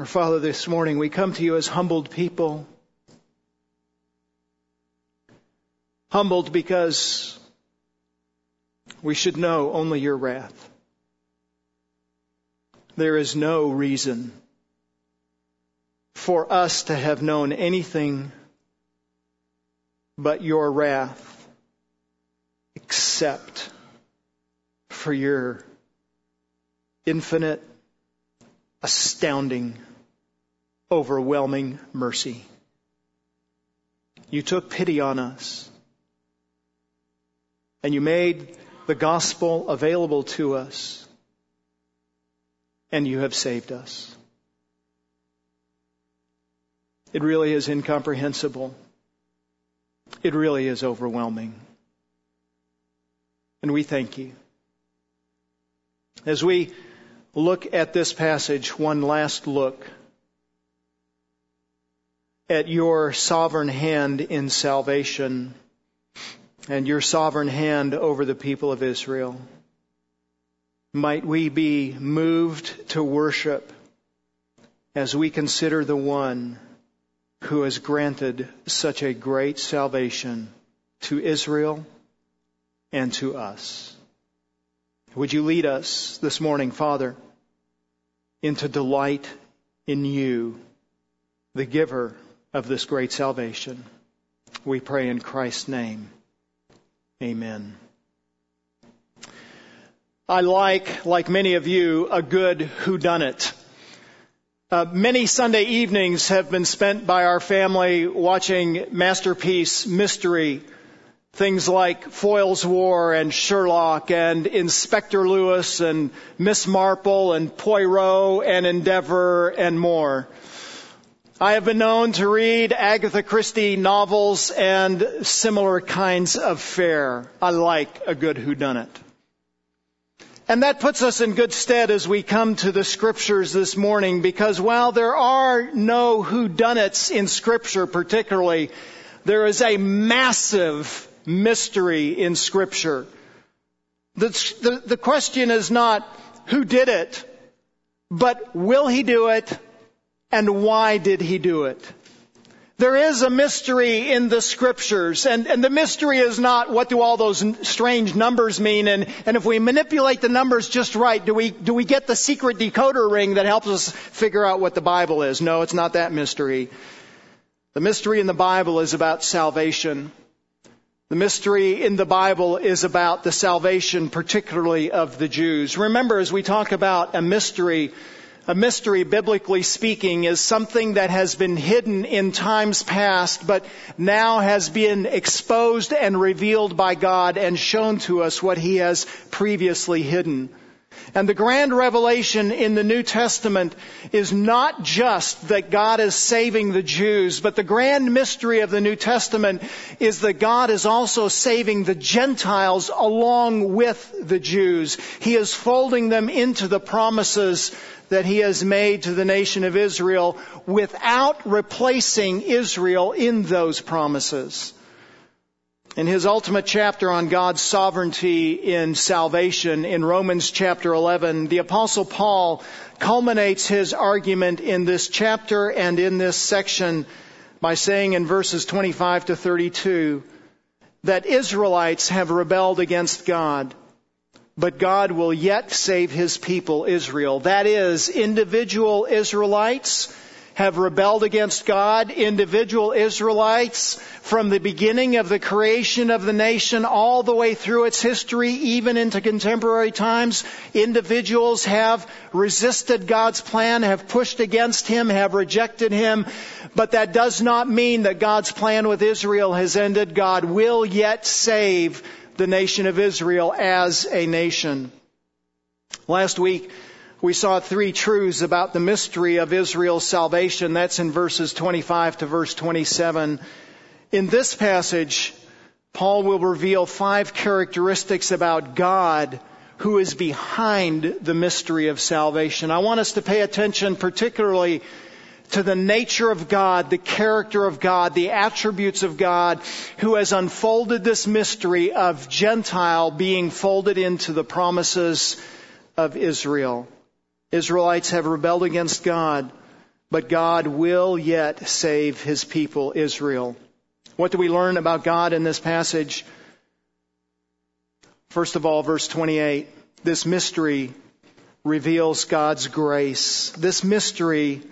Our Father, this morning we come to you as humbled people. Humbled because we should know only your wrath. There is no reason for us to have known anything but your wrath except for your infinite, astounding, overwhelming mercy. You took pity on us and you made the gospel available to us and you have saved us. It really is incomprehensible. It really is overwhelming. And we thank you. As we look at this passage, one last look at your sovereign hand in salvation and your sovereign hand over the people of Israel. Might we be moved to worship as we consider the one who has granted such a great salvation to Israel and to us. Would you lead us this morning, Father, into delight in you, the giver of this great salvation? We pray in Christ's name. Amen. I like, like many of you, a good whodunit. Uh, many Sunday evenings have been spent by our family watching masterpiece mystery, things like Foyle's War and Sherlock and Inspector Lewis and Miss Marple and Poirot and Endeavor and more. I have been known to read Agatha Christie novels and similar kinds of fare. I like a good whodunit. And that puts us in good stead as we come to the scriptures this morning because while there are no whodunits in scripture particularly, there is a massive mystery in scripture. The, the, the question is not who did it, but will he do it and why did he do it? There is a mystery in the scriptures, and, and the mystery is not what do all those strange numbers mean, and, and if we manipulate the numbers just right, do we, do we get the secret decoder ring that helps us figure out what the Bible is? No, it's not that mystery. The mystery in the Bible is about salvation. The mystery in the Bible is about the salvation, particularly of the Jews. Remember, as we talk about a mystery, a mystery, biblically speaking, is something that has been hidden in times past, but now has been exposed and revealed by God and shown to us what He has previously hidden. And the grand revelation in the New Testament is not just that God is saving the Jews, but the grand mystery of the New Testament is that God is also saving the Gentiles along with the Jews. He is folding them into the promises that he has made to the nation of Israel without replacing Israel in those promises. In his ultimate chapter on God's sovereignty in salvation in Romans chapter 11, the apostle Paul culminates his argument in this chapter and in this section by saying in verses 25 to 32 that Israelites have rebelled against God but God will yet save his people Israel. That is, individual Israelites have rebelled against God. Individual Israelites, from the beginning of the creation of the nation all the way through its history, even into contemporary times, individuals have resisted God's plan, have pushed against Him, have rejected Him. But that does not mean that God's plan with Israel has ended. God will yet save the nation of Israel as a nation. Last week, we saw three truths about the mystery of Israel's salvation. That's in verses 25 to verse 27. In this passage, Paul will reveal five characteristics about God who is behind the mystery of salvation. I want us to pay attention particularly to the nature of God, the character of God, the attributes of God, who has unfolded this mystery of Gentile being folded into the promises of Israel. Israelites have rebelled against God. but God will yet save his people, Israel. What do we learn about God in this passage? First of all, verse 28, this mystery reveals God's grace. This mystery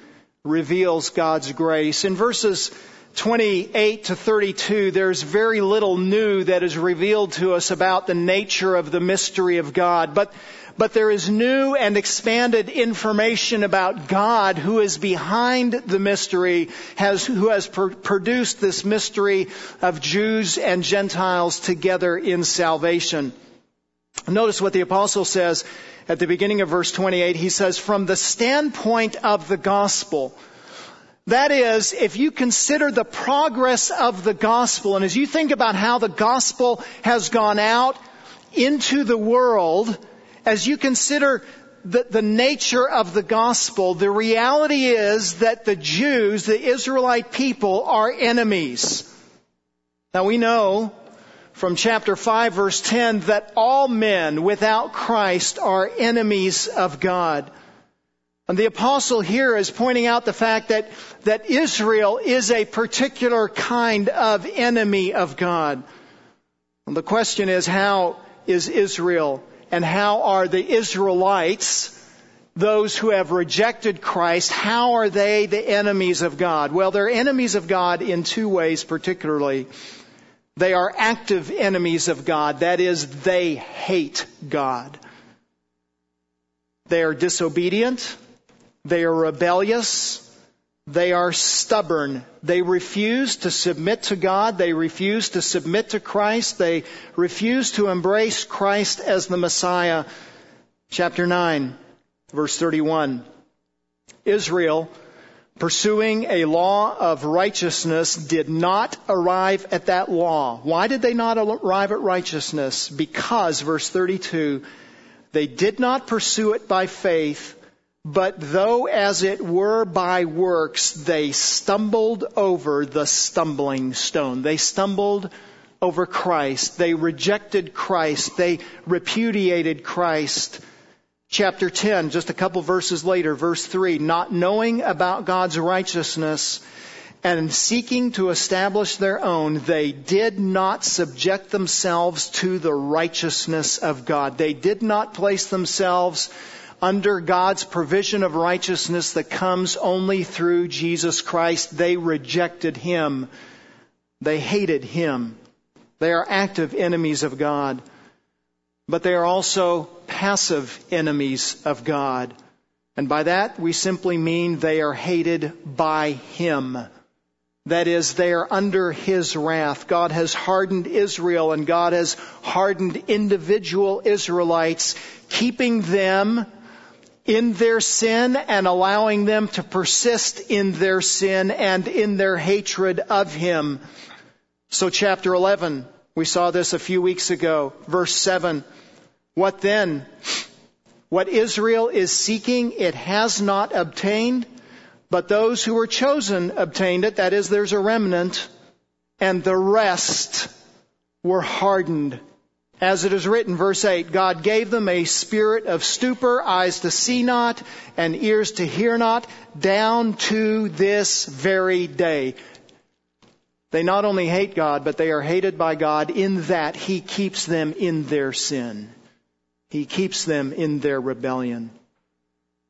reveals God's grace. In verses 28 to 32, there's very little new that is revealed to us about the nature of the mystery of God. But, but there is new and expanded information about God who is behind the mystery, has, who has pr- produced this mystery of Jews and Gentiles together in salvation. Notice what the apostle says at the beginning of verse 28. He says, from the standpoint of the gospel, that is, if you consider the progress of the gospel, and as you think about how the gospel has gone out into the world, as you consider the, the, nature of the gospel, the reality is that the Jews, the Israelite people, are enemies. Now we know from chapter 5 verse 10 that all men without Christ are enemies of God. And the apostle here is pointing out the fact that, that Israel is a particular kind of enemy of God. And the question is, how is Israel and how are the Israelites, those who have rejected Christ, how are they the enemies of God? Well, they're enemies of God in two ways particularly. They are active enemies of God. That is, they hate God. They are disobedient. They are rebellious. They are stubborn. They refuse to submit to God. They refuse to submit to Christ. They refuse to embrace Christ as the Messiah. Chapter 9, verse 31. Israel pursuing a law of righteousness did not arrive at that law. Why did they not arrive at righteousness? Because, verse 32, they did not pursue it by faith, but though as it were by works, they stumbled over the stumbling stone. They stumbled over Christ. They rejected Christ. They repudiated Christ chapter 10, just a couple verses later, verse 3, not knowing about God's righteousness and seeking to establish their own, they did not subject themselves to the righteousness of God. They did not place themselves under God's provision of righteousness that comes only through Jesus Christ. They rejected Him. They hated Him. They are active enemies of God but they are also passive enemies of God. And by that, we simply mean they are hated by Him. That is, they are under His wrath. God has hardened Israel and God has hardened individual Israelites, keeping them in their sin and allowing them to persist in their sin and in their hatred of Him. So chapter 11, we saw this a few weeks ago, verse 7. What then? What Israel is seeking, it has not obtained, but those who were chosen obtained it. That is, there's a remnant, and the rest were hardened. As it is written, verse 8, God gave them a spirit of stupor, eyes to see not, and ears to hear not, down to this very day. They not only hate God, but they are hated by God in that He keeps them in their sin. He keeps them in their rebellion.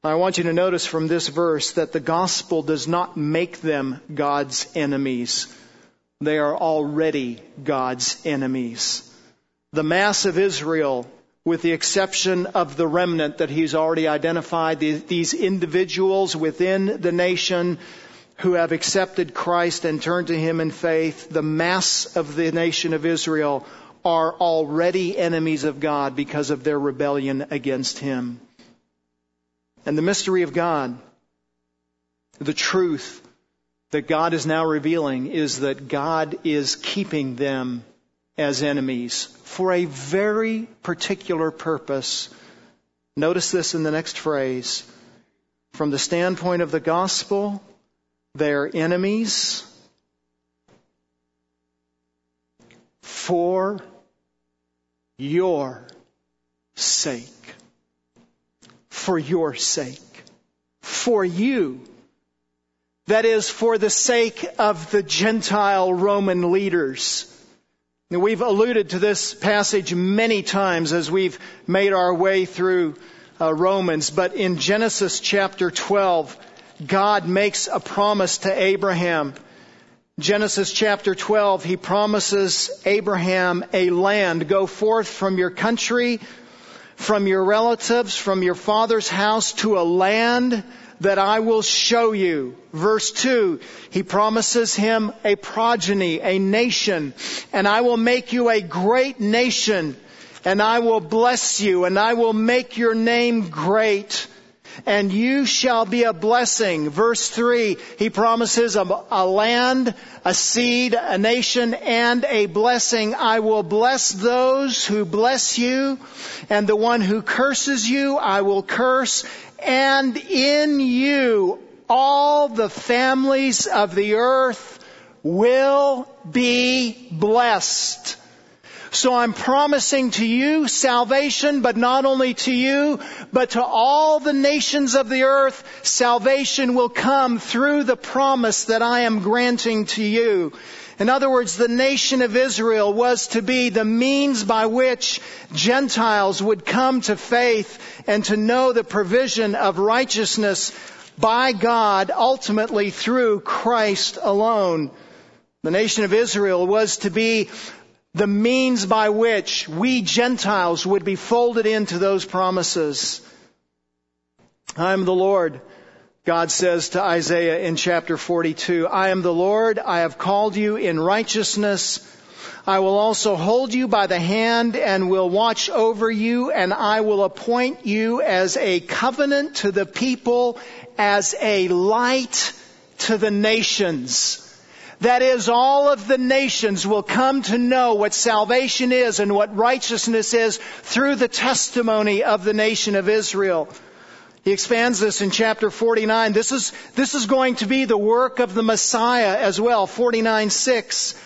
I want you to notice from this verse that the gospel does not make them God's enemies. They are already God's enemies. The mass of Israel, with the exception of the remnant that he's already identified, these individuals within the nation who have accepted Christ and turned to him in faith, the mass of the nation of Israel are already enemies of God because of their rebellion against Him. And the mystery of God, the truth that God is now revealing is that God is keeping them as enemies for a very particular purpose. Notice this in the next phrase. From the standpoint of the gospel, they're enemies for your sake. For your sake. For you. That is for the sake of the Gentile Roman leaders. Now, we've alluded to this passage many times as we've made our way through uh, Romans, but in Genesis chapter 12, God makes a promise to Abraham. Genesis chapter 12, he promises Abraham a land. Go forth from your country, from your relatives, from your father's house to a land that I will show you. Verse 2, he promises him a progeny, a nation, and I will make you a great nation, and I will bless you, and I will make your name great and you shall be a blessing. Verse 3, he promises a, a, land, a seed, a nation, and a blessing. I will bless those who bless you, and the one who curses you, I will curse, and in you all the families of the earth will be blessed. So I'm promising to you salvation, but not only to you, but to all the nations of the earth, salvation will come through the promise that I am granting to you. In other words, the nation of Israel was to be the means by which Gentiles would come to faith and to know the provision of righteousness by God ultimately through Christ alone. The nation of Israel was to be the means by which we Gentiles would be folded into those promises. I am the Lord, God says to Isaiah in chapter 42. I am the Lord, I have called you in righteousness. I will also hold you by the hand and will watch over you and I will appoint you as a covenant to the people, as a light to the nations. That is, all of the nations will come to know what salvation is and what righteousness is through the testimony of the nation of Israel. He expands this in chapter 49. This is, this is going to be the work of the Messiah as well. 49 6.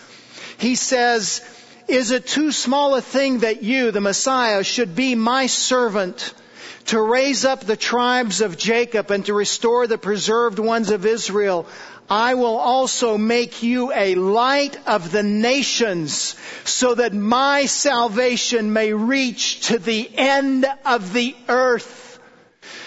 He says, Is it too small a thing that you, the Messiah, should be my servant to raise up the tribes of Jacob and to restore the preserved ones of Israel? I will also make you a light of the nations so that my salvation may reach to the end of the earth.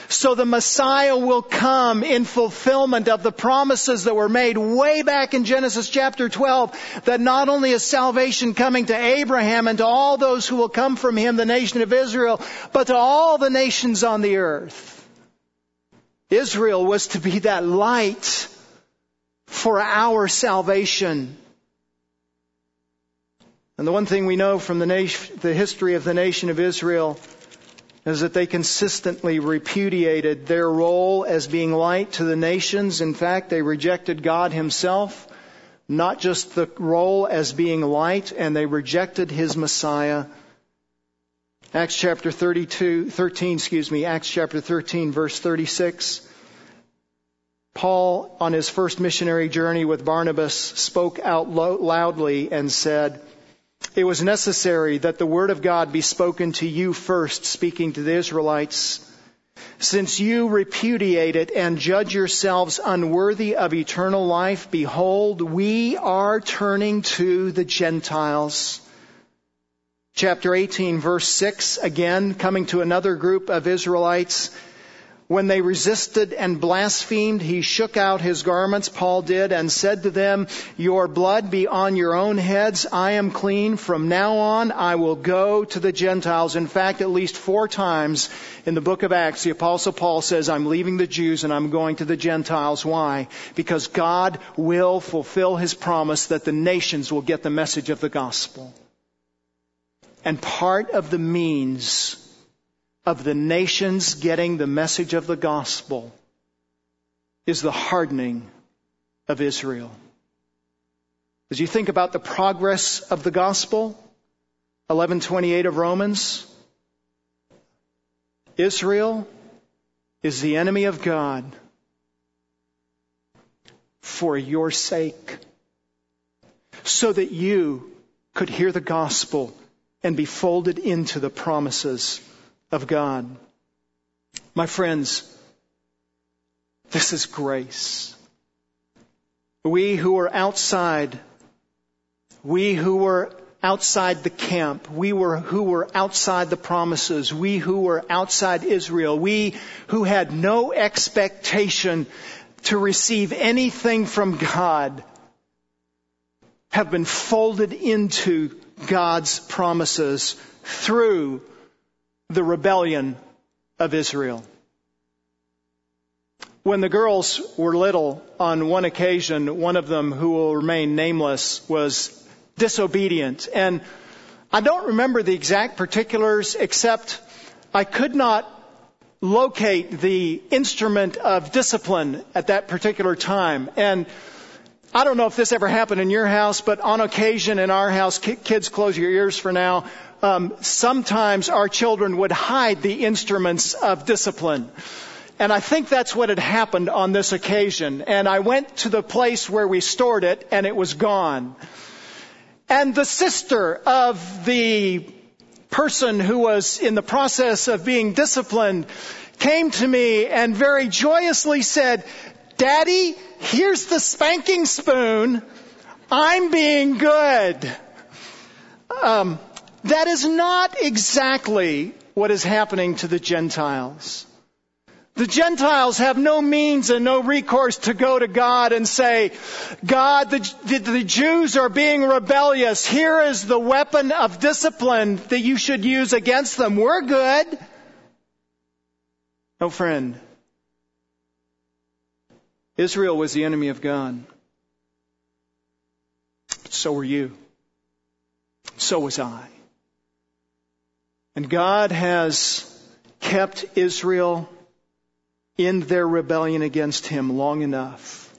So the Messiah will come in fulfillment of the promises that were made way back in Genesis chapter 12 that not only is salvation coming to Abraham and to all those who will come from him, the nation of Israel, but to all the nations on the earth. Israel was to be that light for our salvation. And the one thing we know from the, nation, the history of the nation of Israel is that they consistently repudiated their role as being light to the nations. In fact, they rejected God Himself, not just the role as being light, and they rejected His Messiah. Acts chapter 32, 13, excuse me, Acts chapter 13, verse 36. Paul, on his first missionary journey with Barnabas, spoke out lo- loudly and said, It was necessary that the word of God be spoken to you first, speaking to the Israelites. Since you repudiate it and judge yourselves unworthy of eternal life, behold, we are turning to the Gentiles. Chapter 18, verse 6, again, coming to another group of Israelites. When they resisted and blasphemed, he shook out his garments, Paul did, and said to them, Your blood be on your own heads. I am clean. From now on, I will go to the Gentiles. In fact, at least four times in the book of Acts, the apostle Paul says, I'm leaving the Jews and I'm going to the Gentiles. Why? Because God will fulfill his promise that the nations will get the message of the gospel. And part of the means of the nations getting the message of the gospel is the hardening of Israel. As you think about the progress of the gospel, 1128 of Romans, Israel is the enemy of God for your sake, so that you could hear the gospel and be folded into the promises of God. My friends, this is grace. We who were outside, we who were outside the camp, we were who were outside the promises, we who were outside Israel, we who had no expectation to receive anything from God have been folded into God's promises through the rebellion of Israel. When the girls were little, on one occasion, one of them, who will remain nameless, was disobedient. And I don't remember the exact particulars, except I could not locate the instrument of discipline at that particular time. And I don't know if this ever happened in your house, but on occasion in our house, kids close your ears for now, um, sometimes our children would hide the instruments of discipline. And I think that's what had happened on this occasion. And I went to the place where we stored it and it was gone. And the sister of the person who was in the process of being disciplined came to me and very joyously said, Daddy, here's the spanking spoon. I'm being good. Um, that is not exactly what is happening to the Gentiles. The Gentiles have no means and no recourse to go to God and say, God, the, the, the, Jews are being rebellious. Here is the weapon of discipline that you should use against them. We're good. No, friend. Israel was the enemy of God. So were you. So was I. And God has kept Israel in their rebellion against him long enough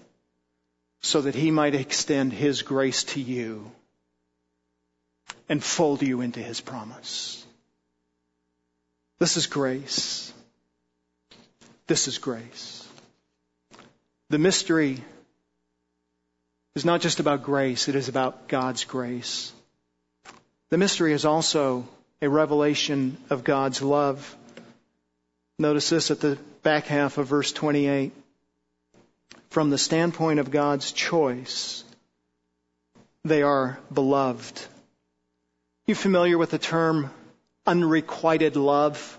so that he might extend his grace to you and fold you into his promise. This is grace. This is grace. The mystery is not just about grace, it is about God's grace. The mystery is also a revelation of God's love. Notice this at the back half of verse 28. From the standpoint of God's choice, they are beloved. You familiar with the term unrequited love?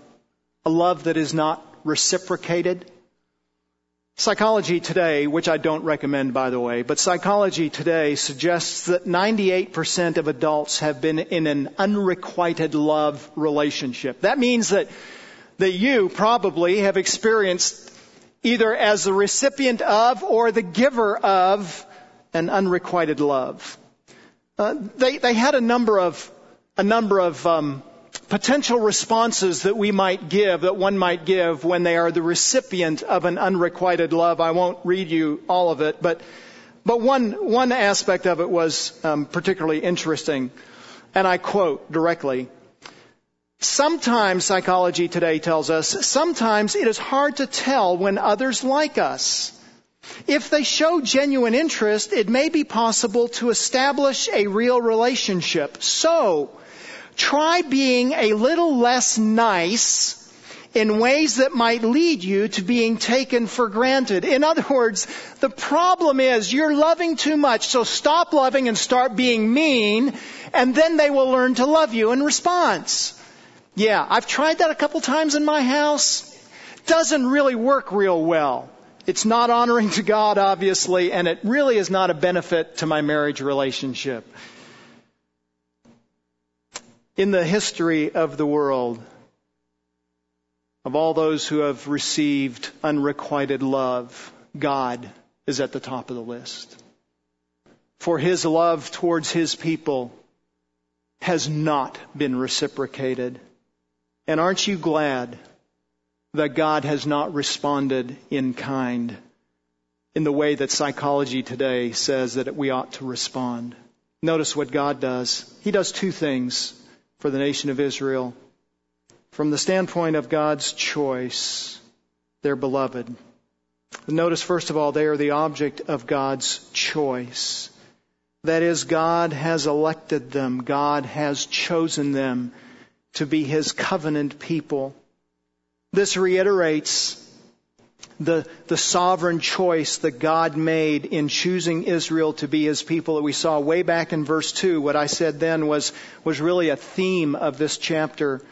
A love that is not reciprocated? Psychology today, which I don't recommend by the way, but psychology today suggests that 98% of adults have been in an unrequited love relationship. That means that that you probably have experienced either as the recipient of or the giver of an unrequited love. Uh, they, they had a number of a number of um, potential responses that we might give, that one might give when they are the recipient of an unrequited love. I won't read you all of it, but but one one aspect of it was um, particularly interesting, and I quote directly. Sometimes psychology today tells us, sometimes it is hard to tell when others like us. If they show genuine interest, it may be possible to establish a real relationship. So, try being a little less nice in ways that might lead you to being taken for granted. In other words, the problem is you're loving too much, so stop loving and start being mean, and then they will learn to love you in response. Yeah, I've tried that a couple times in my house. Doesn't really work real well. It's not honoring to God, obviously, and it really is not a benefit to my marriage relationship. In the history of the world, of all those who have received unrequited love, God is at the top of the list. For his love towards his people has not been reciprocated. And aren't you glad that God has not responded in kind in the way that psychology today says that we ought to respond? Notice what God does. He does two things for the nation of Israel. From the standpoint of God's choice, they're beloved. Notice, first of all, they are the object of God's choice. That is, God has elected them. God has chosen them to be his covenant people. This reiterates the, the sovereign choice that God made in choosing Israel to be his people that we saw way back in verse 2. What I said then was, was really a theme of this chapter.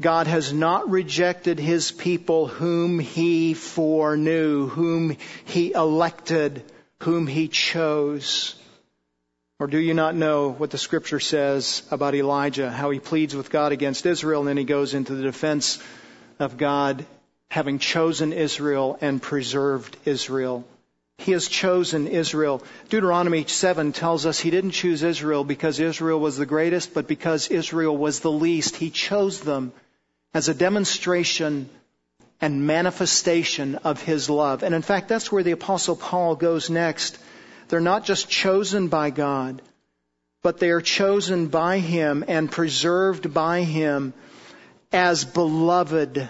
God has not rejected his people whom he foreknew, whom he elected, whom he chose. Or do you not know what the scripture says about Elijah, how he pleads with God against Israel and then he goes into the defense of God having chosen Israel and preserved Israel. He has chosen Israel. Deuteronomy 7 tells us he didn't choose Israel because Israel was the greatest, but because Israel was the least. He chose them as a demonstration and manifestation of his love. And in fact, that's where the apostle Paul goes next. They're not just chosen by God, but they are chosen by him and preserved by him as beloved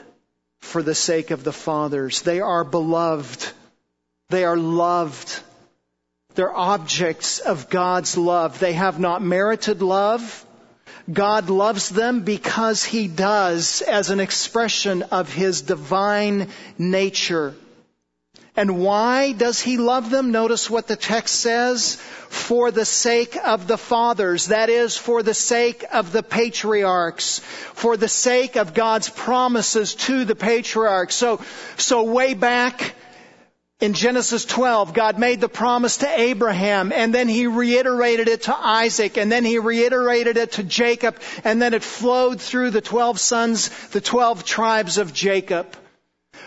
for the sake of the fathers. They are beloved. They are loved. They're objects of God's love. They have not merited love. God loves them because He does as an expression of His divine nature. And why does he love them? Notice what the text says. For the sake of the fathers. That is, for the sake of the patriarchs. For the sake of God's promises to the patriarchs. So, so way back in Genesis 12, God made the promise to Abraham and then he reiterated it to Isaac and then he reiterated it to Jacob and then it flowed through the 12 sons, the 12 tribes of Jacob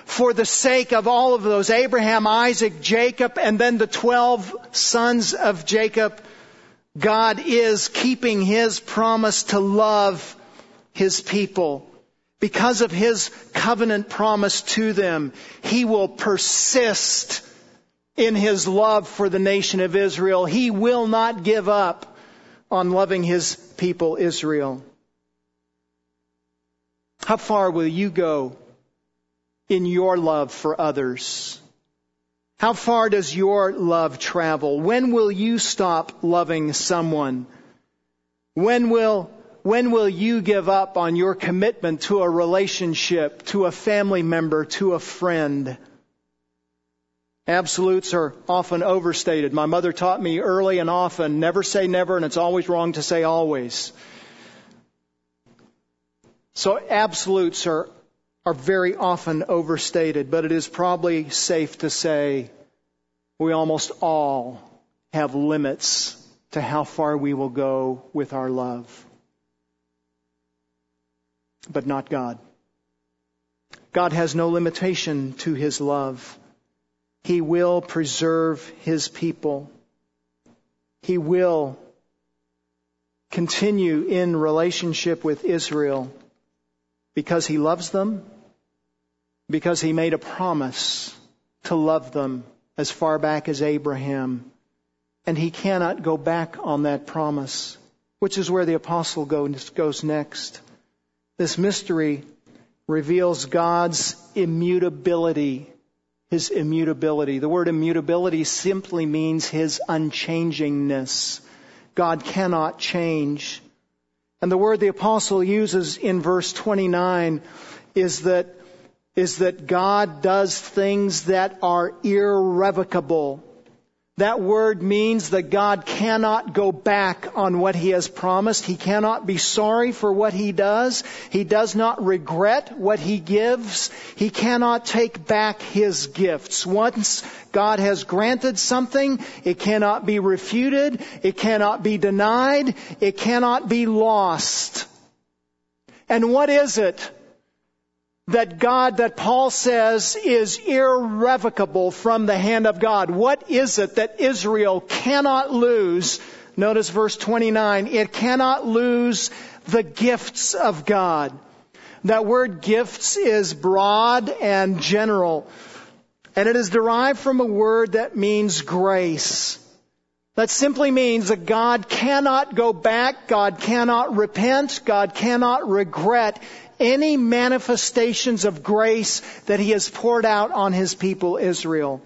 for the sake of all of those Abraham, Isaac, Jacob, and then the 12 sons of Jacob, God is keeping his promise to love his people. Because of his covenant promise to them, he will persist in his love for the nation of Israel. He will not give up on loving his people Israel. How far will you go in your love for others? How far does your love travel? When will you stop loving someone? When will, when will you give up on your commitment to a relationship, to a family member, to a friend? Absolutes are often overstated. My mother taught me early and often, never say never, and it's always wrong to say always. So absolutes are are very often overstated, but it is probably safe to say we almost all have limits to how far we will go with our love. But not God. God has no limitation to his love. He will preserve his people. He will continue in relationship with Israel because he loves them because he made a promise to love them as far back as Abraham. And he cannot go back on that promise, which is where the apostle goes next. This mystery reveals God's immutability, his immutability. The word immutability simply means his unchangingness. God cannot change. And the word the apostle uses in verse 29 is that is that God does things that are irrevocable. That word means that God cannot go back on what He has promised. He cannot be sorry for what He does. He does not regret what He gives. He cannot take back His gifts. Once God has granted something, it cannot be refuted. It cannot be denied. It cannot be lost. And what is it that God, that Paul says is irrevocable from the hand of God. What is it that Israel cannot lose? Notice verse 29. It cannot lose the gifts of God. That word gifts is broad and general. And it is derived from a word that means grace. That simply means that God cannot go back, God cannot repent, God cannot regret any manifestations of grace that he has poured out on his people Israel.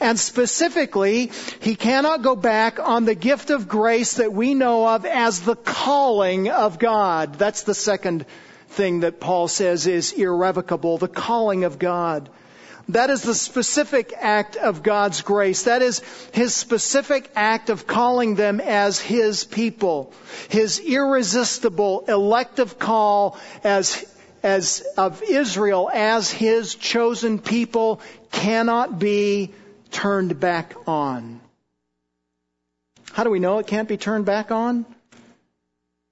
And specifically, he cannot go back on the gift of grace that we know of as the calling of God. That's the second thing that Paul says is irrevocable, the calling of God. That is the specific act of God's grace. That is His specific act of calling them as His people. His irresistible elective call as, as of Israel as His chosen people cannot be turned back on. How do we know it can't be turned back on?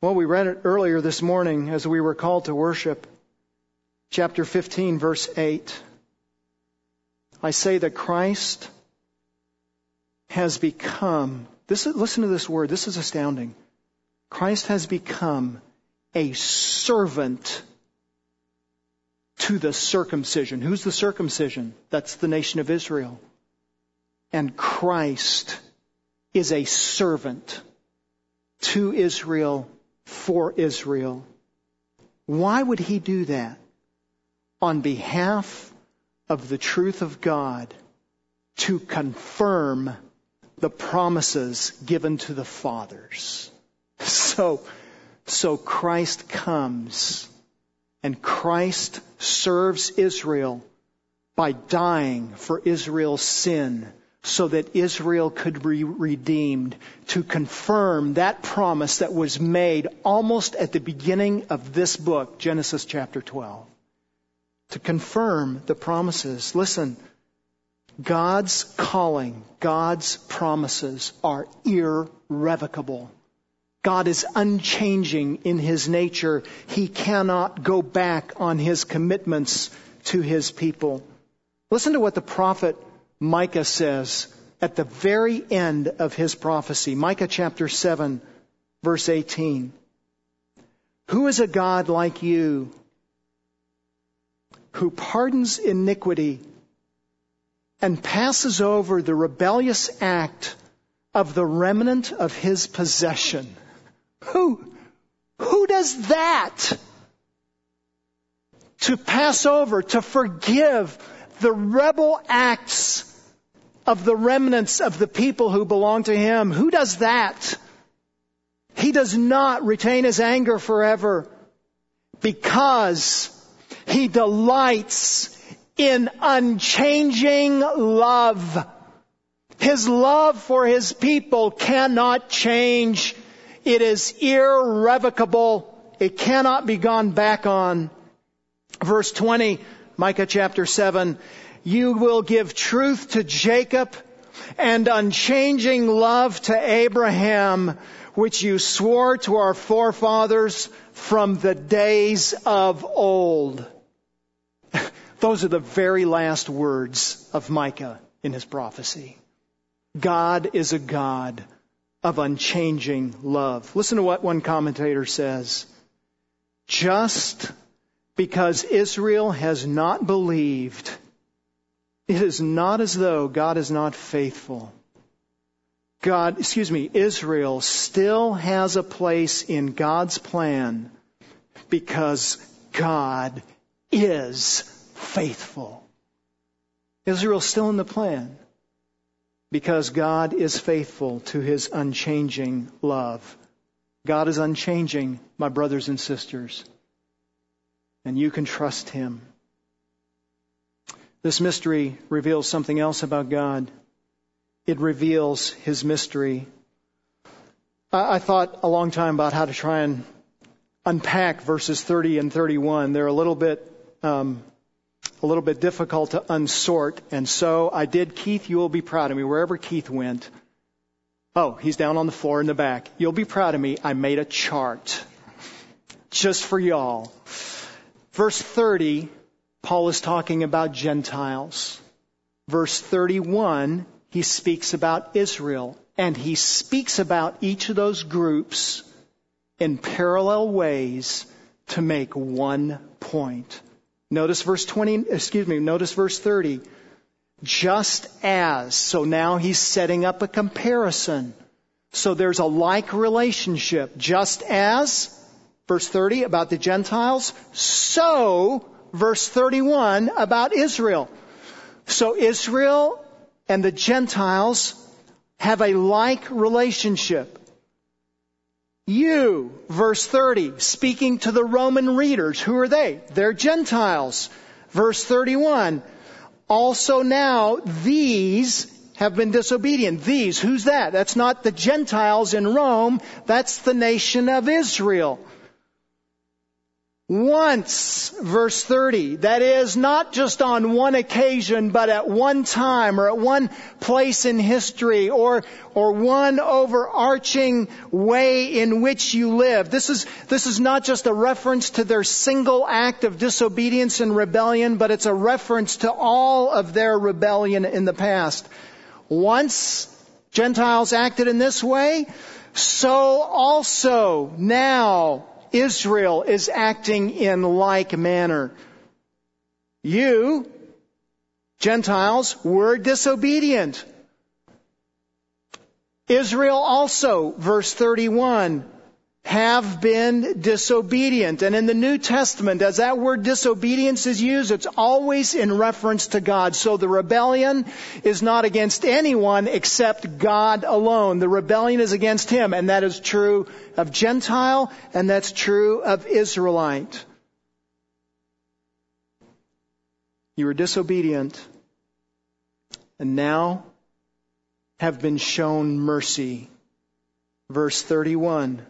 Well, we read it earlier this morning as we were called to worship. Chapter 15, verse 8. I say that Christ has become, this, listen to this word, this is astounding. Christ has become a servant to the circumcision. Who's the circumcision? That's the nation of Israel. And Christ is a servant to Israel for Israel. Why would he do that? On behalf of the truth of God to confirm the promises given to the fathers. So, so Christ comes and Christ serves Israel by dying for Israel's sin so that Israel could be redeemed to confirm that promise that was made almost at the beginning of this book, Genesis chapter 12. To confirm the promises. Listen, God's calling, God's promises are irrevocable. God is unchanging in his nature. He cannot go back on his commitments to his people. Listen to what the prophet Micah says at the very end of his prophecy. Micah chapter 7, verse 18. Who is a God like you who pardons iniquity and passes over the rebellious act of the remnant of his possession? Who, who does that? To pass over, to forgive the rebel acts of the remnants of the people who belong to him. Who does that? He does not retain his anger forever because he delights in unchanging love. His love for his people cannot change. It is irrevocable. It cannot be gone back on. Verse 20, Micah chapter 7, you will give truth to Jacob and unchanging love to Abraham, which you swore to our forefathers from the days of old. Those are the very last words of Micah in his prophecy. God is a God of unchanging love. Listen to what one commentator says. Just because Israel has not believed, it is not as though God is not faithful. God, excuse me, Israel still has a place in God's plan because God is faithful. Israel's still in the plan because God is faithful to his unchanging love. God is unchanging, my brothers and sisters and you can trust Him. This mystery reveals something else about God. It reveals His mystery. I, thought a long time about how to try and unpack verses 30 and 31. They're a little bit, um, a little bit difficult to unsort, and so I did. Keith, you will be proud of me wherever Keith went. Oh, he's down on the floor in the back. You'll be proud of me. I made a chart just for y'all. Verse 30, Paul is talking about Gentiles. Verse 31, he speaks about Israel. And he speaks about each of those groups in parallel ways to make one point. Notice verse 20, excuse me, notice verse 30. Just as, so now he's setting up a comparison. So there's a like relationship. Just as verse 30 about the Gentiles, so verse 31 about Israel. So Israel and the Gentiles have a like relationship. You, verse 30, speaking to the Roman readers, who are they? They're Gentiles. Verse 31, also now these have been disobedient. These, who's that? That's not the Gentiles in Rome, that's the nation of Israel. Once, verse 30, that is not just on one occasion, but at one time or at one place in history or, or one overarching way in which you live. This is, this is not just a reference to their single act of disobedience and rebellion, but it's a reference to all of their rebellion in the past. Once Gentiles acted in this way, so also now Israel is acting in like manner. You, Gentiles, were disobedient. Israel also, verse 31, have been disobedient. And in the New Testament, as that word disobedience is used, it's always in reference to God. So the rebellion is not against anyone except God alone. The rebellion is against Him, and that is true of Gentile, and that's true of Israelite. You were disobedient, and now have been shown mercy. Verse 31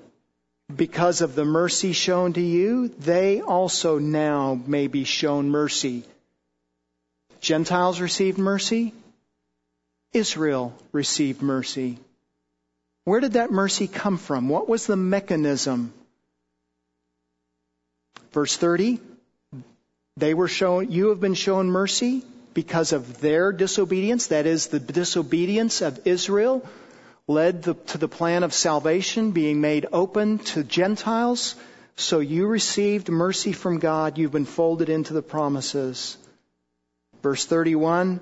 because of the mercy shown to you, they also now may be shown mercy. Gentiles received mercy. Israel received mercy. Where did that mercy come from? What was the mechanism? Verse 30, they were shown, you have been shown mercy because of their disobedience, that is the disobedience of Israel led the, to the plan of salvation being made open to Gentiles. So you received mercy from God. You've been folded into the promises. Verse 31,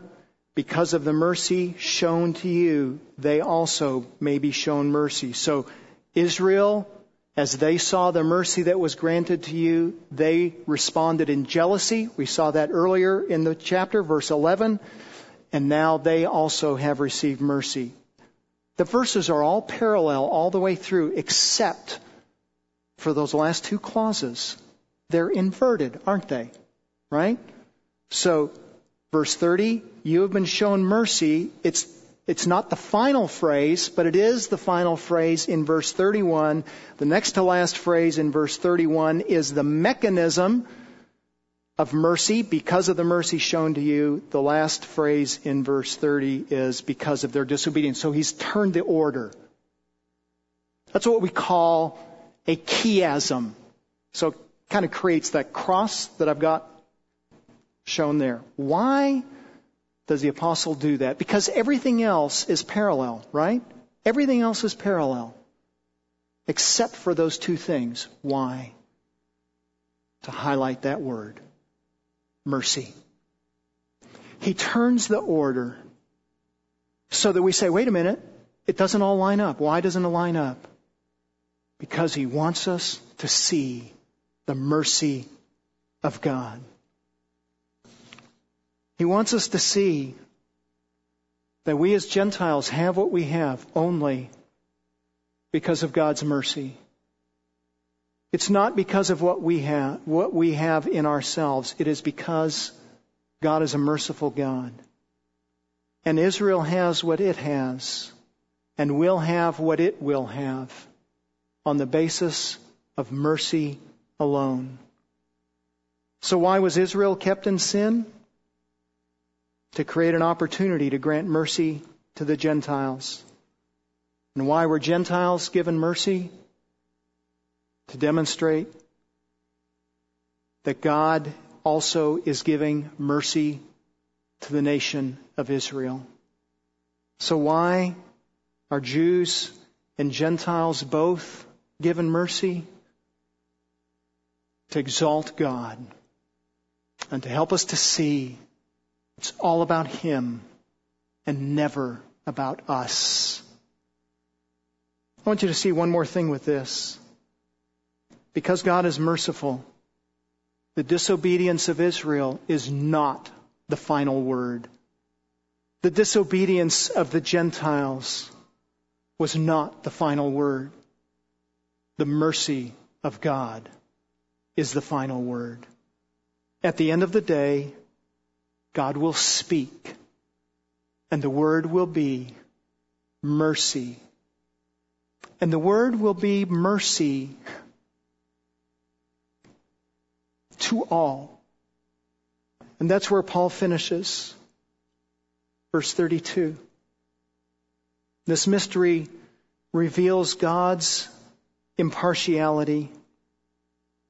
because of the mercy shown to you, they also may be shown mercy. So Israel, as they saw the mercy that was granted to you, they responded in jealousy. We saw that earlier in the chapter, verse 11. And now they also have received mercy. The verses are all parallel all the way through, except for those last two clauses. They're inverted, aren't they? Right? So, verse 30, you have been shown mercy. It's, it's not the final phrase, but it is the final phrase in verse 31. The next to last phrase in verse 31 is the mechanism of mercy because of the mercy shown to you. The last phrase in verse 30 is because of their disobedience. So he's turned the order. That's what we call a chiasm. So it kind of creates that cross that I've got shown there. Why does the apostle do that? Because everything else is parallel, right? Everything else is parallel. Except for those two things. Why? To highlight that word mercy. He turns the order so that we say, wait a minute, it doesn't all line up. Why doesn't it line up? Because he wants us to see the mercy of God. He wants us to see that we as Gentiles have what we have only because of God's mercy. It's not because of what we have, what we have in ourselves. It is because God is a merciful God. And Israel has what it has and will have what it will have on the basis of mercy alone. So why was Israel kept in sin? To create an opportunity to grant mercy to the Gentiles. And why were Gentiles given mercy? To demonstrate that God also is giving mercy to the nation of Israel. So why are Jews and Gentiles both given mercy? To exalt God and to help us to see it's all about Him and never about us. I want you to see one more thing with this. Because God is merciful, the disobedience of Israel is not the final word. The disobedience of the Gentiles was not the final word. The mercy of God is the final word. At the end of the day, God will speak, and the word will be mercy. And the word will be mercy to all. And that's where Paul finishes. Verse 32. This mystery reveals God's impartiality.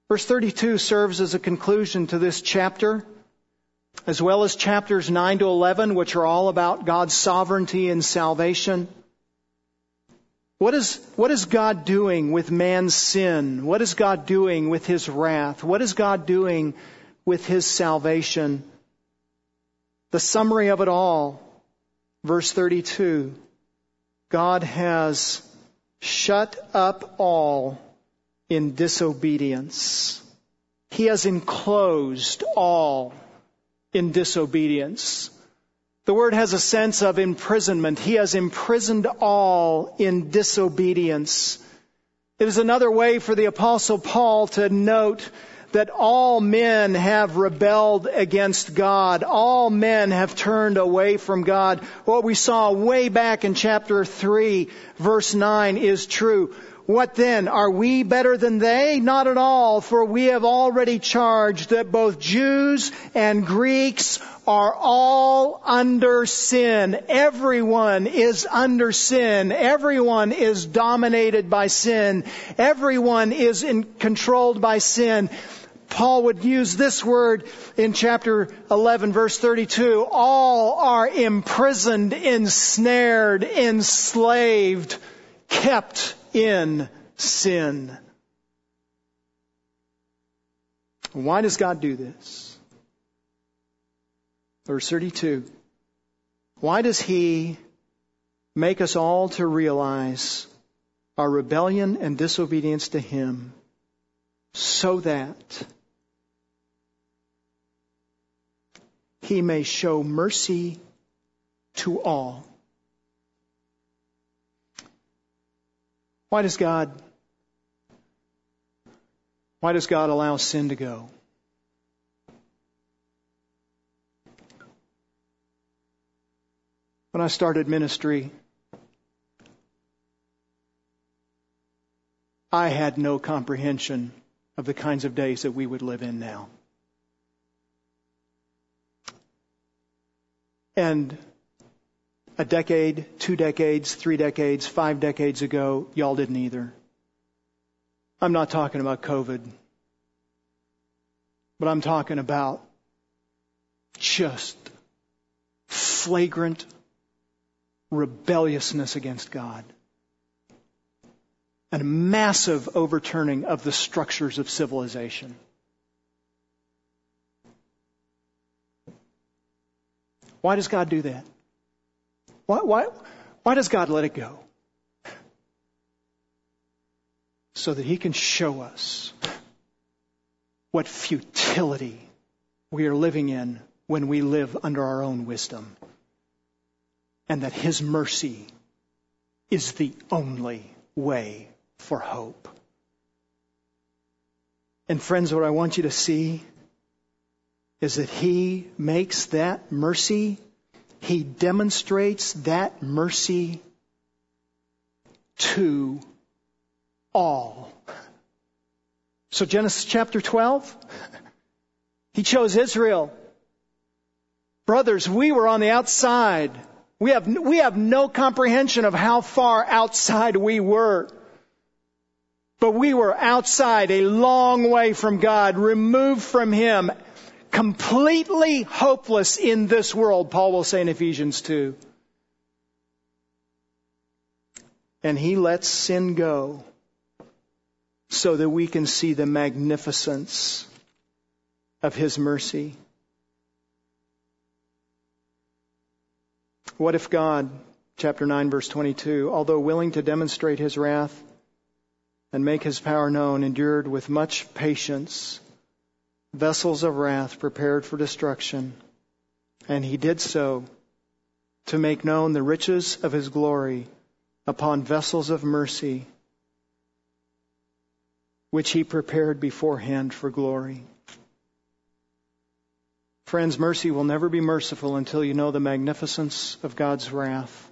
Verse 32 serves as a conclusion to this chapter, as well as chapters 9 to 11, which are all about God's sovereignty and salvation. What is, what is God doing with man's sin? What is God doing with his wrath? What is God doing with his salvation? The summary of it all, verse 32. God has shut up all in disobedience. He has enclosed all in disobedience. The word has a sense of imprisonment. He has imprisoned all in disobedience. It is another way for the apostle Paul to note that all men have rebelled against God. All men have turned away from God. What we saw way back in chapter 3 verse 9 is true. What then? Are we better than they? Not at all, for we have already charged that both Jews and Greeks are all under sin. Everyone is under sin. Everyone is dominated by sin. Everyone is in, controlled by sin. Paul would use this word in chapter 11 verse 32. All are imprisoned, ensnared, enslaved, kept in sin. Why does God do this? Verse 32. Why does He make us all to realize our rebellion and disobedience to Him so that He may show mercy to all? Why does God why does God allow sin to go? When I started ministry, I had no comprehension of the kinds of days that we would live in now. And a decade, two decades, three decades, five decades ago, y'all didn't either. I'm not talking about COVID, but I'm talking about just flagrant rebelliousness against God and a massive overturning of the structures of civilization. Why does God do that? Why, why, why does God let it go? So that He can show us what futility we are living in when we live under our own wisdom. And that His mercy is the only way for hope. And friends, what I want you to see is that He makes that mercy he demonstrates that mercy to all. So Genesis chapter 12, he chose Israel. Brothers, we were on the outside. We have, we have no comprehension of how far outside we were. But we were outside, a long way from God, removed from Him, completely hopeless in this world, Paul will say in Ephesians 2. And he lets sin go so that we can see the magnificence of his mercy. What if God, chapter 9, verse 22, although willing to demonstrate his wrath and make his power known, endured with much patience vessels of wrath prepared for destruction. And he did so to make known the riches of his glory upon vessels of mercy, which he prepared beforehand for glory. Friends, mercy will never be merciful until you know the magnificence of God's wrath,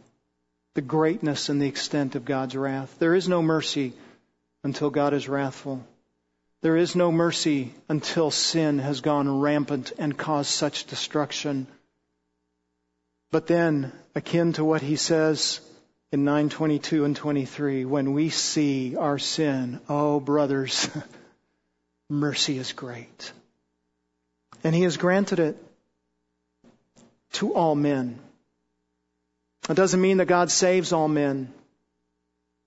the greatness and the extent of God's wrath. There is no mercy until God is wrathful. There is no mercy until sin has gone rampant and caused such destruction. But then, akin to what he says in 922 and 23, when we see our sin, oh brothers, mercy is great. And he has granted it to all men. It doesn't mean that God saves all men,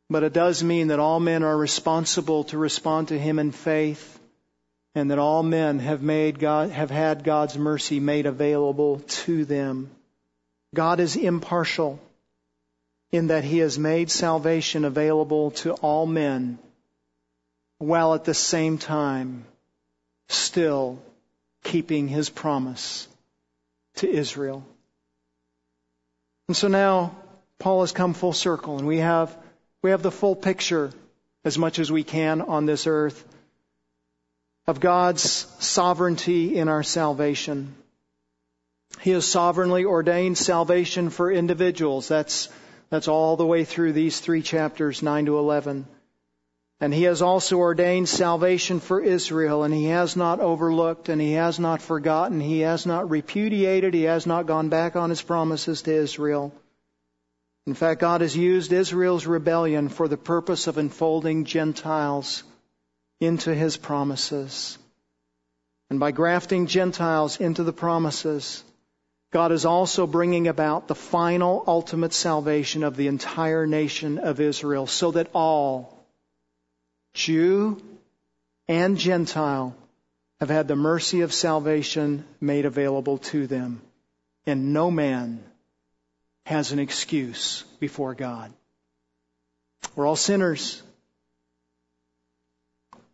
but it does mean that all men are responsible to respond to him in faith and that all men have made God have had God's mercy made available to them. God is impartial in that he has made salvation available to all men while at the same time still keeping his promise to Israel. And so now Paul has come full circle and we have, we have the full picture as much as we can on this earth of God's sovereignty in our salvation. He has sovereignly ordained salvation for individuals. That's, that's all the way through these three chapters, 9 to 11. And he has also ordained salvation for Israel, and he has not overlooked, and he has not forgotten, he has not repudiated, he has not gone back on his promises to Israel. In fact, God has used Israel's rebellion for the purpose of enfolding Gentiles into his promises. And by grafting Gentiles into the promises, God is also bringing about the final ultimate salvation of the entire nation of Israel so that all, Jew and Gentile have had the mercy of salvation made available to them. And no man has an excuse before God. We're all sinners.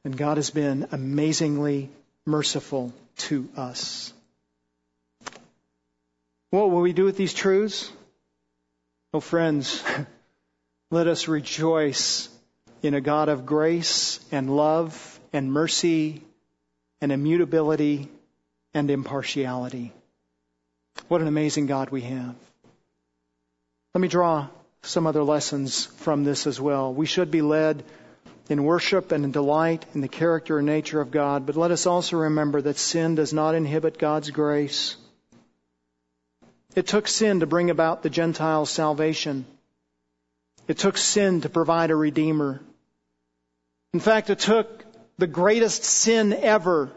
And God has been amazingly merciful to us. What will we do with these truths? Oh, friends, let us rejoice in a God of grace and love and mercy and immutability and impartiality. What an amazing God we have. Let me draw some other lessons from this as well. We should be led in worship and in delight in the character and nature of God, but let us also remember that sin does not inhibit God's grace. It took sin to bring about the Gentiles' salvation. It took sin to provide a redeemer. In fact, it took the greatest sin ever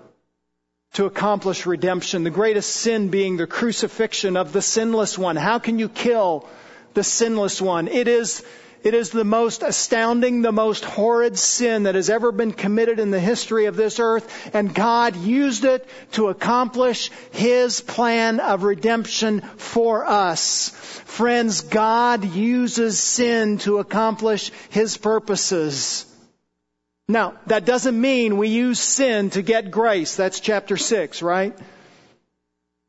to accomplish redemption, the greatest sin being the crucifixion of the sinless one. How can you kill the sinless one? It is, it is the most astounding, the most horrid sin that has ever been committed in the history of this earth, and God used it to accomplish His plan of redemption for us. Friends, God uses sin to accomplish His purposes. Now, that doesn't mean we use sin to get grace. That's chapter 6, right?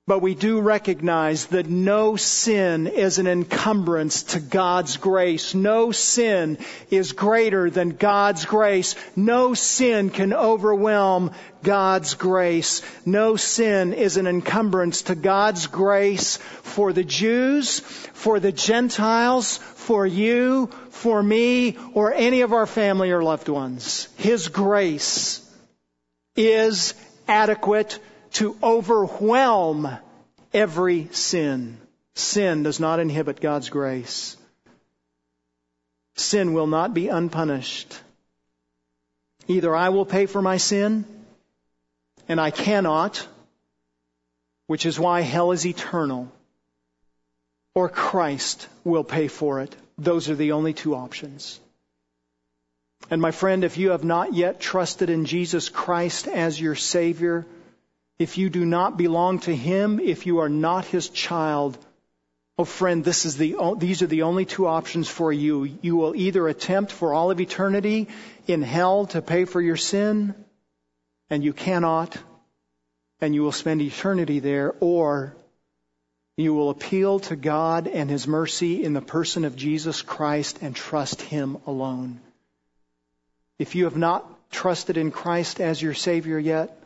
But we do recognize that no sin is an encumbrance to God's grace. No sin is greater than God's grace. No sin can overwhelm God's grace. No sin is an encumbrance to God's grace for the Jews, for the Gentiles, for you, for me, or any of our family or loved ones. His grace is adequate to overwhelm every sin. Sin does not inhibit God's grace. Sin will not be unpunished. Either I will pay for my sin, and I cannot, which is why hell is eternal, or Christ will pay for it. Those are the only two options. And my friend, if you have not yet trusted in Jesus Christ as your Savior, if you do not belong to Him, if you are not His child, oh friend, this is the, these are the only two options for you. You will either attempt for all of eternity in hell to pay for your sin, and you cannot, and you will spend eternity there, or you will appeal to God and His mercy in the person of Jesus Christ and trust Him alone. If you have not trusted in Christ as your Savior yet,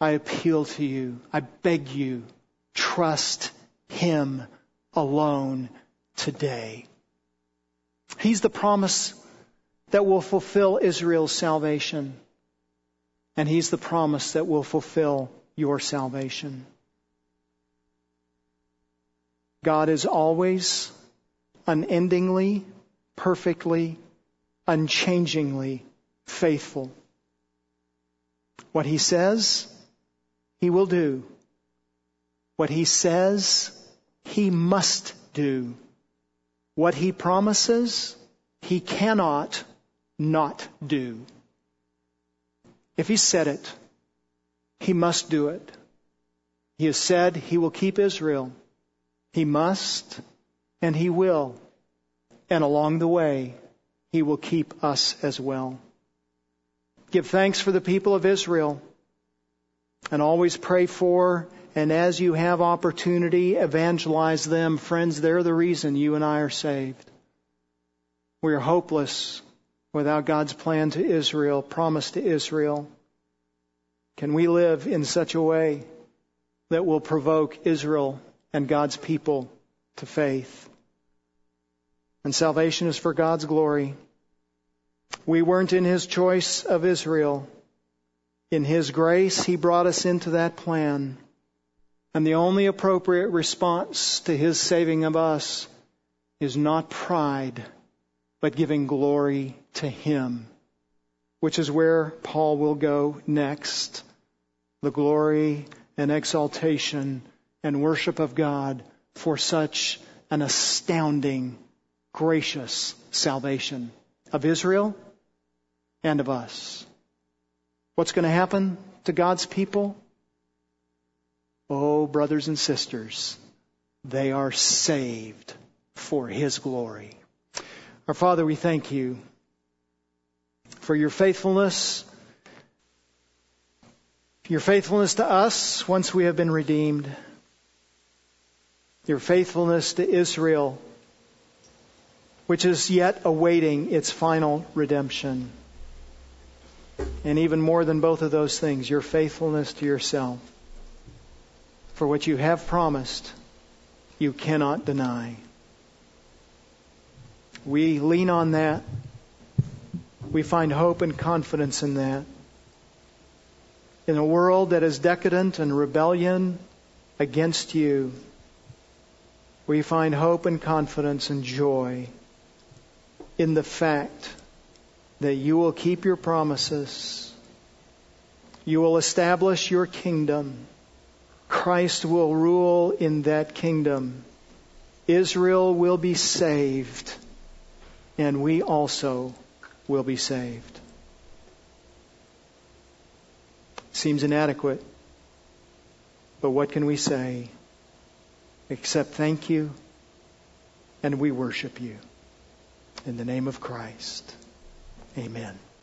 I appeal to you. I beg you, trust Him alone today. He's the promise that will fulfill Israel's salvation. And He's the promise that will fulfill your salvation. God is always, unendingly, perfectly, unchangingly faithful. What He says, He will do. What He says, He must do. What He promises, He cannot not do. If He said it, He must do it. He has said He will keep Israel. He must and He will. And along the way, He will keep us as well. Give thanks for the people of Israel and always pray for and as you have opportunity, evangelize them. Friends, they're the reason you and I are saved. We are hopeless without God's plan to Israel, promise to Israel. Can we live in such a way that will provoke Israel and God's people to faith. And salvation is for God's glory. We weren't in His choice of Israel. In His grace, He brought us into that plan. And the only appropriate response to His saving of us is not pride, but giving glory to Him, which is where Paul will go next. The glory and exaltation and worship of God for such an astounding, gracious salvation of Israel and of us. What's going to happen to God's people? Oh, brothers and sisters, they are saved for His glory. Our Father, we thank you for your faithfulness, your faithfulness to us once we have been redeemed your faithfulness to Israel, which is yet awaiting its final redemption. And even more than both of those things, your faithfulness to yourself. For what you have promised, you cannot deny. We lean on that. We find hope and confidence in that. In a world that is decadent and rebellion against you, we find hope and confidence and joy in the fact that you will keep your promises. You will establish your kingdom. Christ will rule in that kingdom. Israel will be saved, and we also will be saved. Seems inadequate, but what can we say? except thank you and we worship you. In the name of Christ, amen.